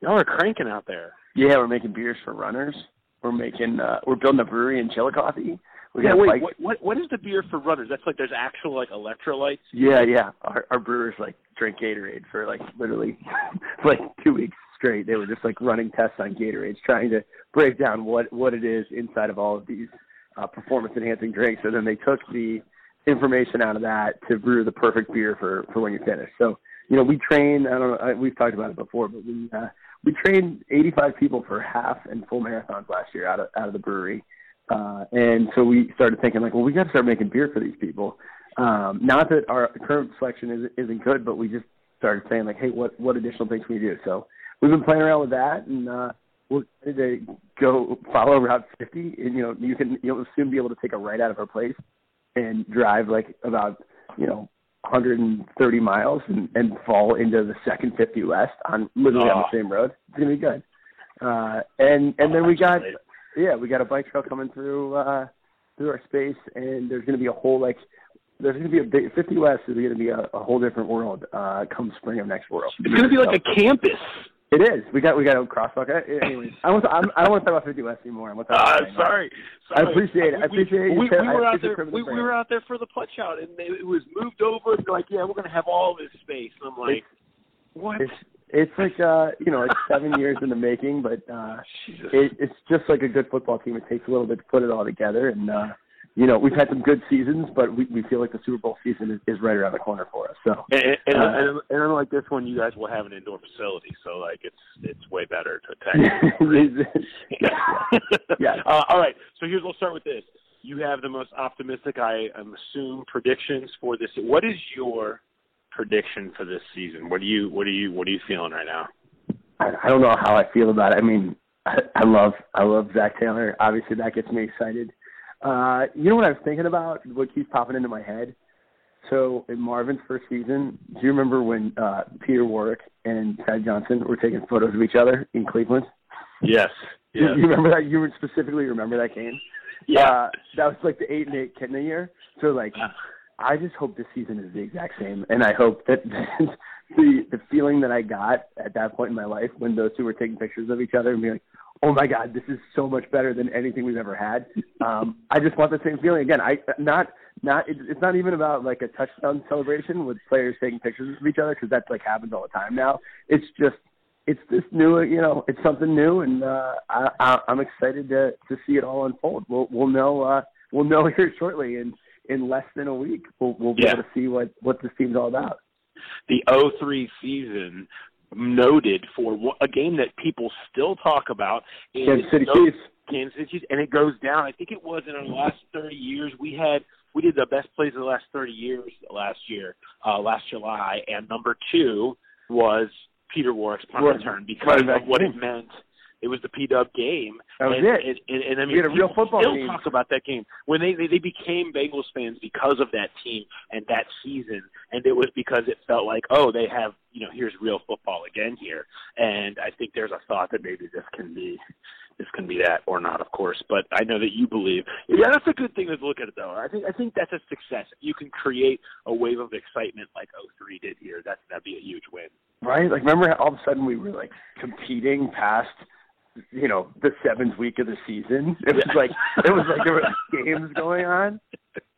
y'all are cranking out there. Yeah, we're making beers for runners. We're making uh, we're building a brewery in Chillicothe. We yeah, wait, bike- what, what what is the beer for runners? That's like there's actual like electrolytes. Yeah, yeah. Our, our brewers like drink Gatorade for like literally like two weeks straight. They were just like running tests on Gatorades, trying to break down what what it is inside of all of these uh, performance enhancing drinks. And then they took the information out of that to brew the perfect beer for for when you finish. So you know, we train. I don't know. I, we've talked about it before, but we uh, we trained 85 people for half and full marathons last year out of out of the brewery. Uh, and so we started thinking like, well, we got to start making beer for these people. Um, not that our current selection isn't, isn't good, but we just started saying like, hey, what what additional things can we do? So we've been playing around with that, and uh, we're ready to go follow Route 50. And you know, you can you'll soon be able to take a right out of our place and drive like about you know 130 miles and, and fall into the second 50 west on literally on Oh. the same road. It's gonna be good. Uh, and and then we got. Yeah, we got a bike trail coming through uh through our space and there's gonna be a whole like there's gonna be a big fifty west is gonna be a, a whole different world uh come spring of next world. It's gonna be like a campus. It is. We got we got a crosswalk. Anyways, I want to, I'm, I don't want to talk about fifty west anymore. I want to talk Uh, now. sorry, I appreciate it. I We- appreciate we, we, I were out there. We, we were out there for the punch out, and they, it was moved over. and they're Like, yeah, we're gonna have all this space. And I'm like, what? It's it's like uh you know it's seven years in the making, but uh it, it's just like a good football team. It takes a little bit to put it all together, and uh you know we've had some good seasons, but we we feel like the Super Bowl season is, is right around the corner for us. So And, and, Uh, and, and unlike this one, you guys will have an indoor facility, so like it's it's way better to attack. yeah, Yeah. Uh, all right. So here's we'll start with this. You have the most optimistic, I am assume, predictions for this. What is your prediction for this season? What do you what are you what are you feeling right now? I, I don't know how I feel about it. I mean, I, I love I love Zac Taylor. Obviously, that gets me excited. Uh, you know what I was thinking about? What keeps popping into my head? So in Marvin's first season, do you remember when uh, Peter Warrick and Ted Johnson were taking photos of each other in Cleveland? Yes. You, you remember that? You specifically remember that game? Yeah. Uh, that was like the eight and eight Kitna year. So like, I just hope this season is the exact same, and I hope that the the feeling that I got at that point in my life when those two were taking pictures of each other and being like, "Oh my God, this is so much better than anything we've ever had." Um, I just want the same feeling again. I not not it, it's not even about like a touchdown celebration with players taking pictures of each other because that's like happens all the time now. It's just it's this new, you know, it's something new, and uh, I, I, I'm excited to to see it all unfold. We'll we'll know uh, we'll know here shortly, in in less than a week, we'll we'll be Yeah. able to see what what this team's all about. the 03 season noted for a game that people still talk about is Kansas City no- Chiefs. Kansas City Chiefs, and it goes down. I think it was in our last 30 years. We had we did the best plays of the last 30 years last year, uh, last July, and number two was Peter Warrick's punt return because of what it meant. It was the P Dub game. That was and, it. And, and, and I mean, We had a real football still team. talk about that game when they, they they became Bengals fans because of that team and that season, and it was because it felt like, oh, they have you know, here's real football again here. And I think there's a thought that maybe this can be this can be that or not, of course. But I know that you believe. Yeah, that's a good thing to look at it though. I think I think that's a success. If you can create a wave of excitement like 03 did here, that that'd be a huge win. Right? Like, remember all of a sudden we were like competing past, you know, the seventh week of the season. It was Yeah. like it was like there were games going on.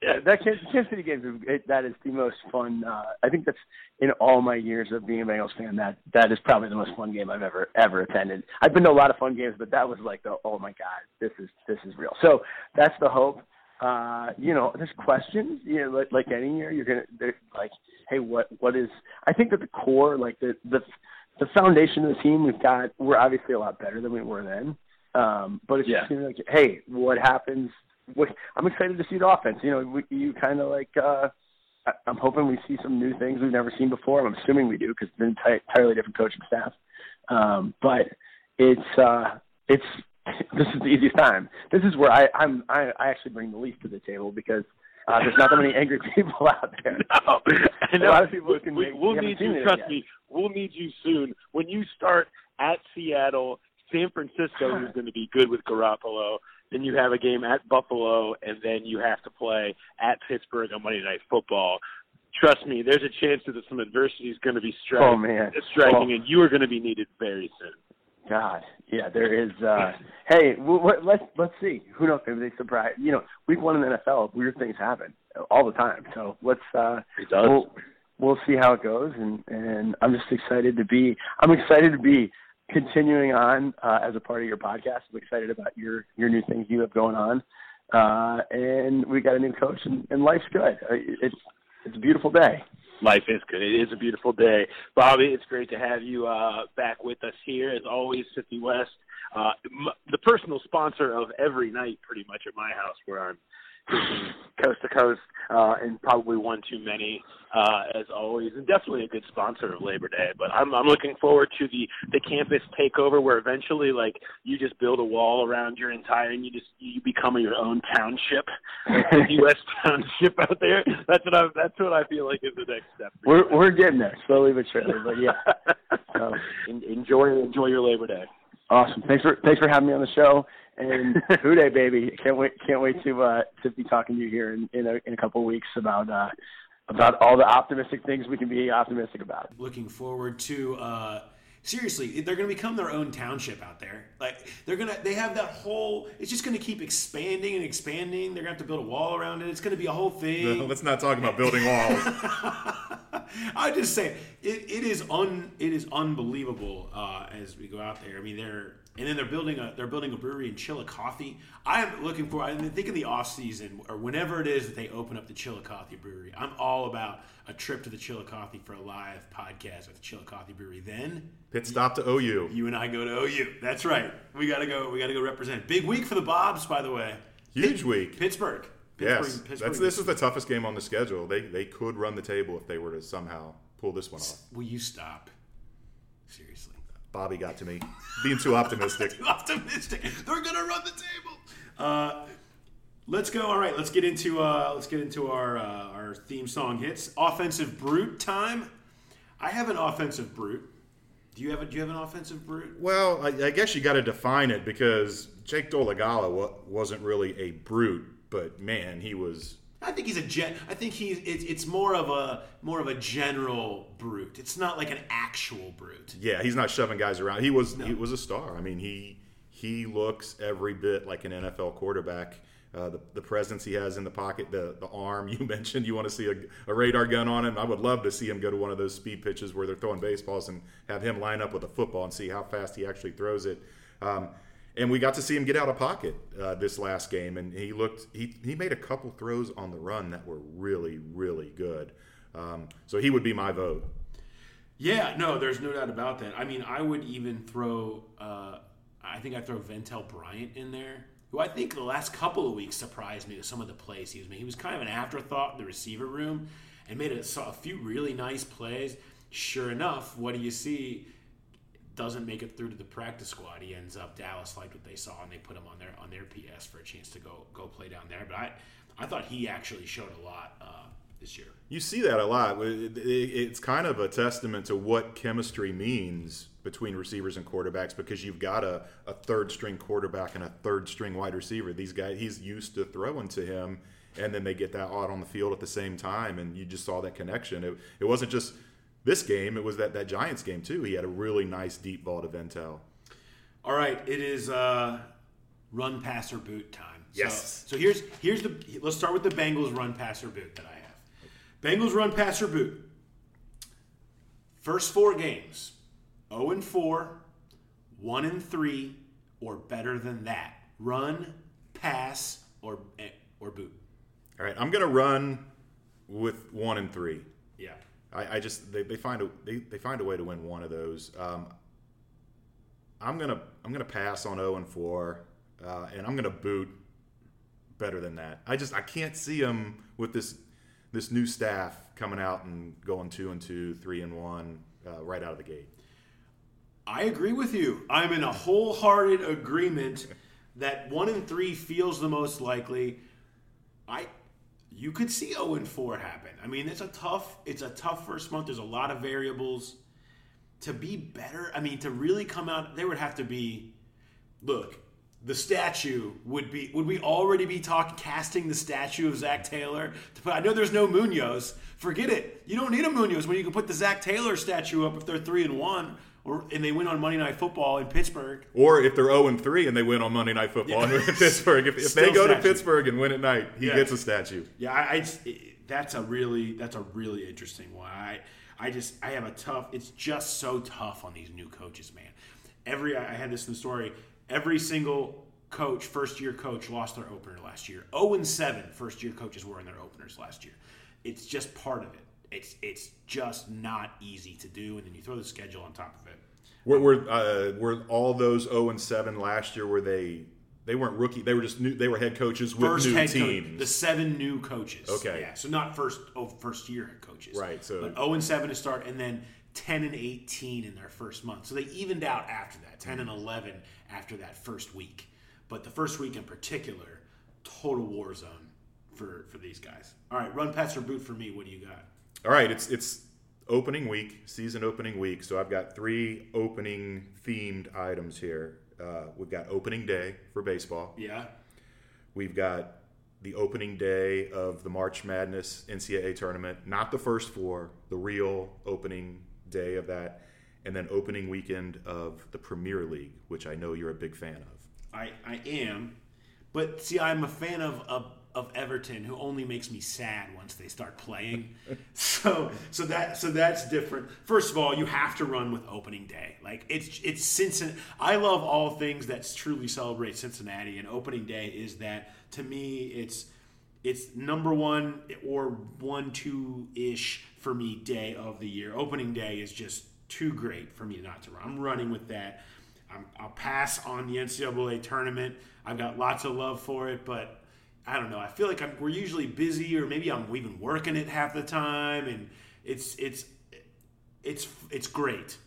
Yeah. That Kansas City games, is- it, that is the most fun. Uh, I think that's in all my years of being a Bengals fan. That that is probably the most fun game I've ever ever attended. I've been to a lot of fun games, but that was like the oh my god, this is this is real. So that's the hope. Uh, you know, there's questions. You know, like, like any year, you're gonna like, hey, what what is? I think that the core, like the the the foundation of the team we've got, we're obviously a lot better than we were then. Um, but it's Yeah. just gonna be like, hey, what happens? What, I'm excited to see the offense. You know, we, you kind of like. uh I- I'm hoping we see some new things we've never seen before. I'm assuming we do because it's an enti- entirely different coaching staff. Um, but it's uh, it's this is the easiest time. This is where I I'm I, I actually bring the least to the table because uh, there's not that many angry people out there. No, I A know. lot of people we, can we, we'll we need you. Trust yet. me, we'll need you soon. When you start at Seattle, San Francisco, is going to be good with Garoppolo, then you have a game at Buffalo, and then you have to play at Pittsburgh on Monday Night Football. Trust me, there's a chance that some adversity is going to be striking, Oh man, striking, Oh, and you are going to be needed very soon. God, Yeah, there is. uh Hey, w- w- let's let's see. Who knows? Maybe they surprise. You know, week one in the NFL, weird things happen all the time. So let's. uh It does. We'll, we'll see how it goes, and and I'm just excited to be. I'm excited to be continuing on uh, as a part of your podcast. I'm excited about your your new things you have going on, uh, and we got a new coach, and, and life's good. Uh, It's it's a beautiful day. Life is good. It is a beautiful day. Bobby, it's great to have you uh, back with us here. As always, 50 West, uh, m- the personal sponsor of every night pretty much at my house where I'm coast to coast uh, and probably one too many uh, as always, and definitely a good sponsor of Labor Day. But I'm, I'm looking forward to the the campus takeover, where eventually, like, you just build a wall around your entire, and you just you become your own township, U.S. township out there. That's what I that's what I feel like is the next step. We're we're getting there slowly but surely. But yeah, So, En- enjoy enjoy your Labor Day. Awesome. Thanks for thanks for having me on the show. And Who Dey, baby! Can't wait can't wait to uh, to be talking to you here in in a, in a couple of weeks about uh, about all the optimistic things we can be optimistic about. looking forward to uh seriously they're going to become their own township out there like they're going to they have that whole it's just going to keep expanding and expanding they're going to have to build a wall around it it's going to be a whole thing Let's not talk about building walls. I just say it, it is un it is unbelievable uh, as we go out there. I mean, they're and then they're building a they're building a brewery in Chillicothe. I am looking for. I mean, think in the off season or whenever it is that they open up the Chillicothe Brewery. I'm all about a trip to the Chillicothe for a live podcast at the Chillicothe Brewery. Then Pit stop to OU. you and I go to OU. That's right. We gotta go. We gotta go represent. Big week for the Bobs, by the way. Huge week. Pittsburgh. Yes, Pittsburgh. that's this is the toughest game on the schedule. They they could run the table if they were to somehow pull this one off. Will you stop? Seriously. Bobby got to me, being too optimistic. too optimistic. They're gonna run the table. Uh, let's go. All right, let's get into uh, let's get into our uh, our theme song hits. Offensive brute time. I have an offensive brute. Do you have a Do you have an offensive brute? Well, I, I guess you got to define it because Jake Dolegala wa- wasn't really a brute, but man, he was. I think he's a gen. I think he's it's, it's more of a more of a general brute. It's not like an actual brute. Yeah, he's not shoving guys around. He was he was a star. I mean, he he looks every bit like an NFL quarterback. Uh, the, the presence he has in the pocket, the the arm you mentioned, you want to see a, a radar gun on him. I would love to see him go to one of those speed pitches where they're throwing baseballs and have him line up with a football and see how fast he actually throws it. Um, and we got to see him get out of pocket uh, this last game, and he looked he he made a couple throws on the run that were really really good. Um, so he would be my vote. Yeah, no, there's no doubt about that. I mean, I would even throw. Uh, I think I'd throw Ventell Bryant in there, who I think the last couple of weeks surprised me with some of the plays he was making. He was kind of an afterthought in the receiver room, and made a, a few really nice plays. Sure enough, what do you see? Doesn't make it through to the practice squad. He ends up Dallas liked what they saw, and they put him on their on their PS for a chance to go go play down there. But I I thought he actually showed a lot uh, this year. You see that a lot. It- it- It's kind of a testament to what chemistry means between receivers and quarterbacks because you've got a, a third string quarterback and a third string wide receiver. These guys, he's used to throwing to him, and then they get that out on the field at the same time, and you just saw that connection. It, it wasn't just this game; it was that that Giants game too. He had a really nice deep ball to Ventell. All right, it is uh, run pass or boot time. Yes. So, so here's here's the let's start with the Bengals run pass or boot that I have. Bengals run pass or boot. First four games, 0 and 4, 1 and 3, or better than that. Run, pass, or eh, or boot. All right, I'm gonna run with one and three. I, I just they, they find a they, they find a way to win one of those. Um, I'm gonna I'm gonna pass on 0 and 4, uh, and I'm gonna boot better than that. I just I can't see them with this this new staff coming out and going two and two, three and one uh, right out of the gate. I agree with you. I'm in a wholehearted agreement that one and three feels the most likely. I you could see 0 and 4 happen. I mean, it's a tough it's a tough first month. There's a lot of variables. To be better, I mean, to really come out, there would have to be look, the statue would be would we already be talking casting the statue of Zac Taylor to put I know there's no Munoz. Forget it. You don't need a Munoz when you can put the Zac Taylor statue up if they're three and one or and they win on Monday Night Football in Pittsburgh. Or if they're 0 and 3 and they win on Monday Night Football in Pittsburgh. If, if they go to. Pittsburgh and win at night, he Yeah. gets a statue. Yeah, I, I just- that's a really that's a really interesting one. I I just I have a tough. It's just so tough on these new coaches, man. Every I I had this in the story. Every single coach, first year coach, lost their opener last year. 0 and 7 first year coaches were in their openers last year. It's just part of it. It's it's just not easy to do, and then you throw the schedule on top of it. Were were, uh, were all those 0 and 7 last year? Were they? They weren't rookie. They were just new. They were head coaches with First new head teams. coach, the seven new coaches. Okay. yeah. So not first oh first year head coaches. Right, so- but zero and seven to start, and then ten and eighteen in their first month. So they evened out after that. 10 and eleven after that first week. But the first week in particular, total war zone for for these guys. All right, run pass or boot for me. What do you got? All right, it's it's opening week, season opening week. So I've got three opening themed items here. Uh, we've got opening day for baseball. Yeah. We've got the opening day of the March Madness NCAA tournament, not the first four, the real opening day of that, and then opening weekend of the Premier League, which I know you're a big fan of. I, I am, but see, I'm a fan of, of of Everton, who only makes me sad once they start playing. so so that so that's different. First of all, you have to run with opening day. Like it's it's Cincinnati. I love all things that truly celebrate Cincinnati, and opening day is that. To me, it's it's number one or one two ish for me day of the year. Opening day is just too great for me not to run. I'm running with that. I'm, I'll pass on the NCAA tournament. I've got lots of love for it, but I don't know. I feel like I'm, we're usually busy, or maybe I'm even working it half the time, and it's it's it's it's great.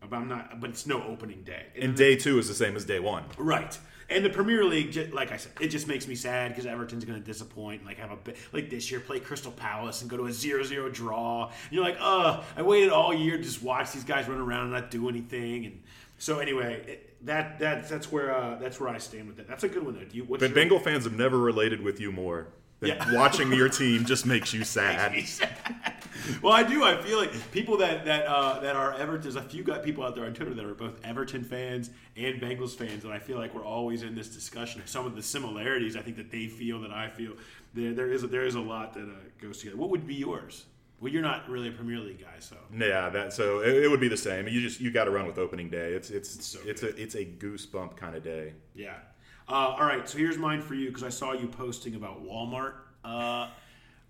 But I'm not. But it's no opening day. And day two is the same as day one. Right. And the Premier League, like I said, it just makes me sad because Everton's going to disappoint. Like have a like this year, play Crystal Palace and go to a 0-0 draw. And you're like, uh, I waited all year to just watch these guys run around and not do anything. And so anyway, it, that that that's where uh, that's where I stand with it. That's a good one though. Do you? What's But your- Bengal fans have never related with you more. Than Yeah. Watching your team just makes you sad. well, I do. I feel like people that that uh, that are Everton. There's a few got people out there on Twitter that are both Everton fans and Bengals fans, and I feel like we're always in this discussion of some of the similarities. I think that they feel that I feel. There, there is a, there is a lot that uh, goes together. What would be yours? Well, you're not really a Premier League guy, so Yeah, that so it, it would be the same. You just you got to run with opening day. It's it's so it's a it's a goosebump kind of day. yeah. Uh, all right, so here's mine for you because I saw you posting about Walmart. Uh,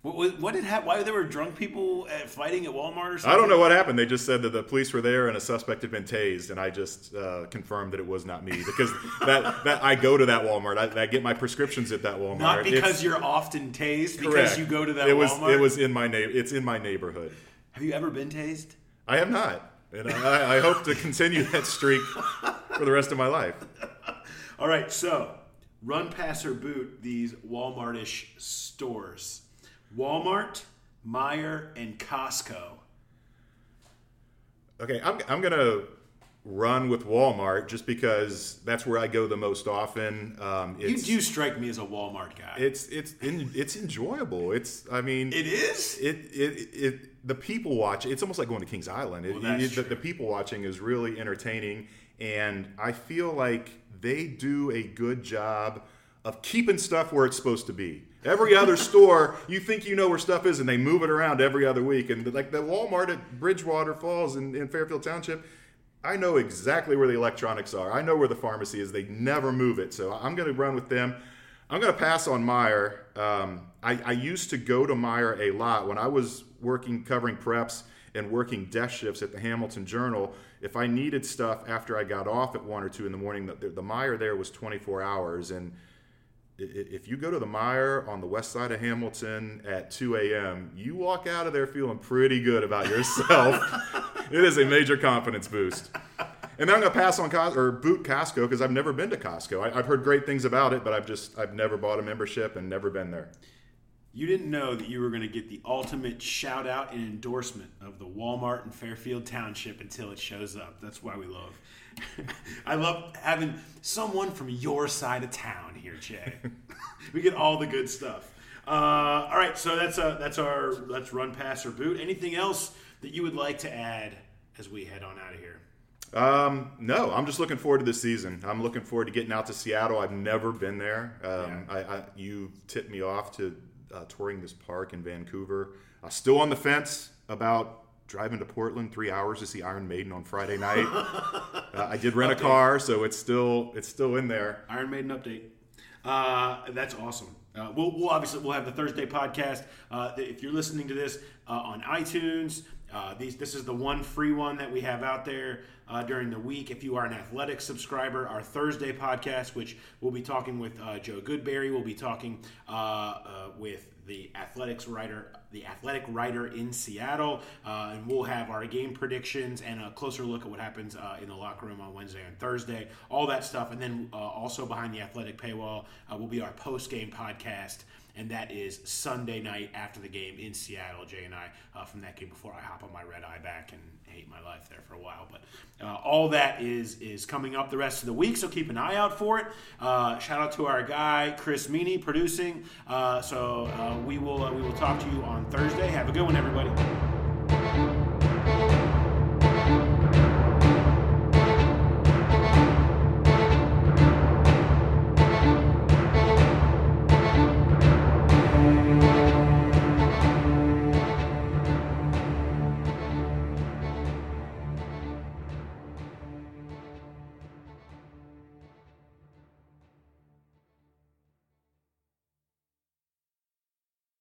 what, what, did happen? Why there were drunk people at, fighting at Walmart or something? I don't know what happened. They just said that the police were there and a suspect had been tased, and I just uh, confirmed that it was not me because that, that I go to that Walmart. I, I get my prescriptions at that Walmart. Not because It's- you're often tased, because correct. you go to that It was Walmart. it was in my neighbor. It's in my neighborhood. Have you ever been tased? I have not, and I, I hope to continue that streak for the rest of my life. All right, so run, pass, or boot these Walmart-ish stores: Walmart, Meijer, and Costco. Okay, I'm, I'm going to run with Walmart just because that's where I go the most often. Um, You do strike me as a Walmart guy. It's it's in, it's enjoyable. It's I mean it is. it, it it the people watch. It's almost like going to Kings Island. It, Well, that's it- the, the people watching is really entertaining, and I feel like they do a good job of keeping stuff where it's supposed to be. Every other store, you think you know where stuff is, and they move it around every other week. And like the Walmart at Bridgewater Falls in, in Fairfield Township, I know exactly where the electronics are. I know where the pharmacy is. They never move it. So I'm going to run with them. I'm going to pass on Meijer. Um, I, I used to go to Meijer a lot when I was working covering preps and working desk shifts at the Hamilton Journal. If I needed stuff after I got off at one or two in the morning, the, the Meijer there was 24 hours. And if you go to the Meijer on the west side of Hamilton at 2 a.m., you walk out of there feeling pretty good about yourself. it is a major confidence boost. And then I'm going to pass on Cos- or boot Costco because I've never been to Costco. I, I've heard great things about it, but I've just I've never bought a membership and never been there. You didn't know that you were going to get the ultimate shout out and endorsement of the Walmart in Fairfield Township until it shows up. That's why we love. I love having someone from your side of town here, Jay. we get all the good stuff. Uh, all right, so that's uh, that's our let's run pass or boot. Anything else that you would like to add as we head on out of here? Um, no, I'm just looking forward to this season. I'm looking forward to getting out to Seattle. I've never been there. Um, yeah. I, I, you tipped me off to uh, touring this park in Vancouver. Uh, still on the fence about driving to Portland three hours to see Iron Maiden on Friday night. uh, I did rent update. a car, so it's still it's still in there. Iron Maiden update. Uh, that's awesome. Uh, we'll, we'll, obviously we'll have the Thursday podcast. Uh, if you're listening to this uh, on iTunes, uh, these, this is the one free one that we have out there uh, during the week. If you are an athletic subscriber, our Thursday podcast, which we'll be talking with uh, Joe Goodberry, we'll be talking with the athletics writer, the athletic writer in Seattle, uh, and we'll have our game predictions and a closer look at what happens uh, in the locker room on Wednesday and Thursday, all that stuff, and then uh, also behind the athletic paywall uh, will be our post game podcast and that is Sunday night after the game in Seattle. Jay and I uh, from that game before I hop on my red eye back and hate my life there for a while. But uh, all that is is coming up the rest of the week, so keep an eye out for it. Uh, shout out to our guy Chris Meany producing. Uh, so uh, we will uh, we will talk to you on Thursday. Have a good one, everybody.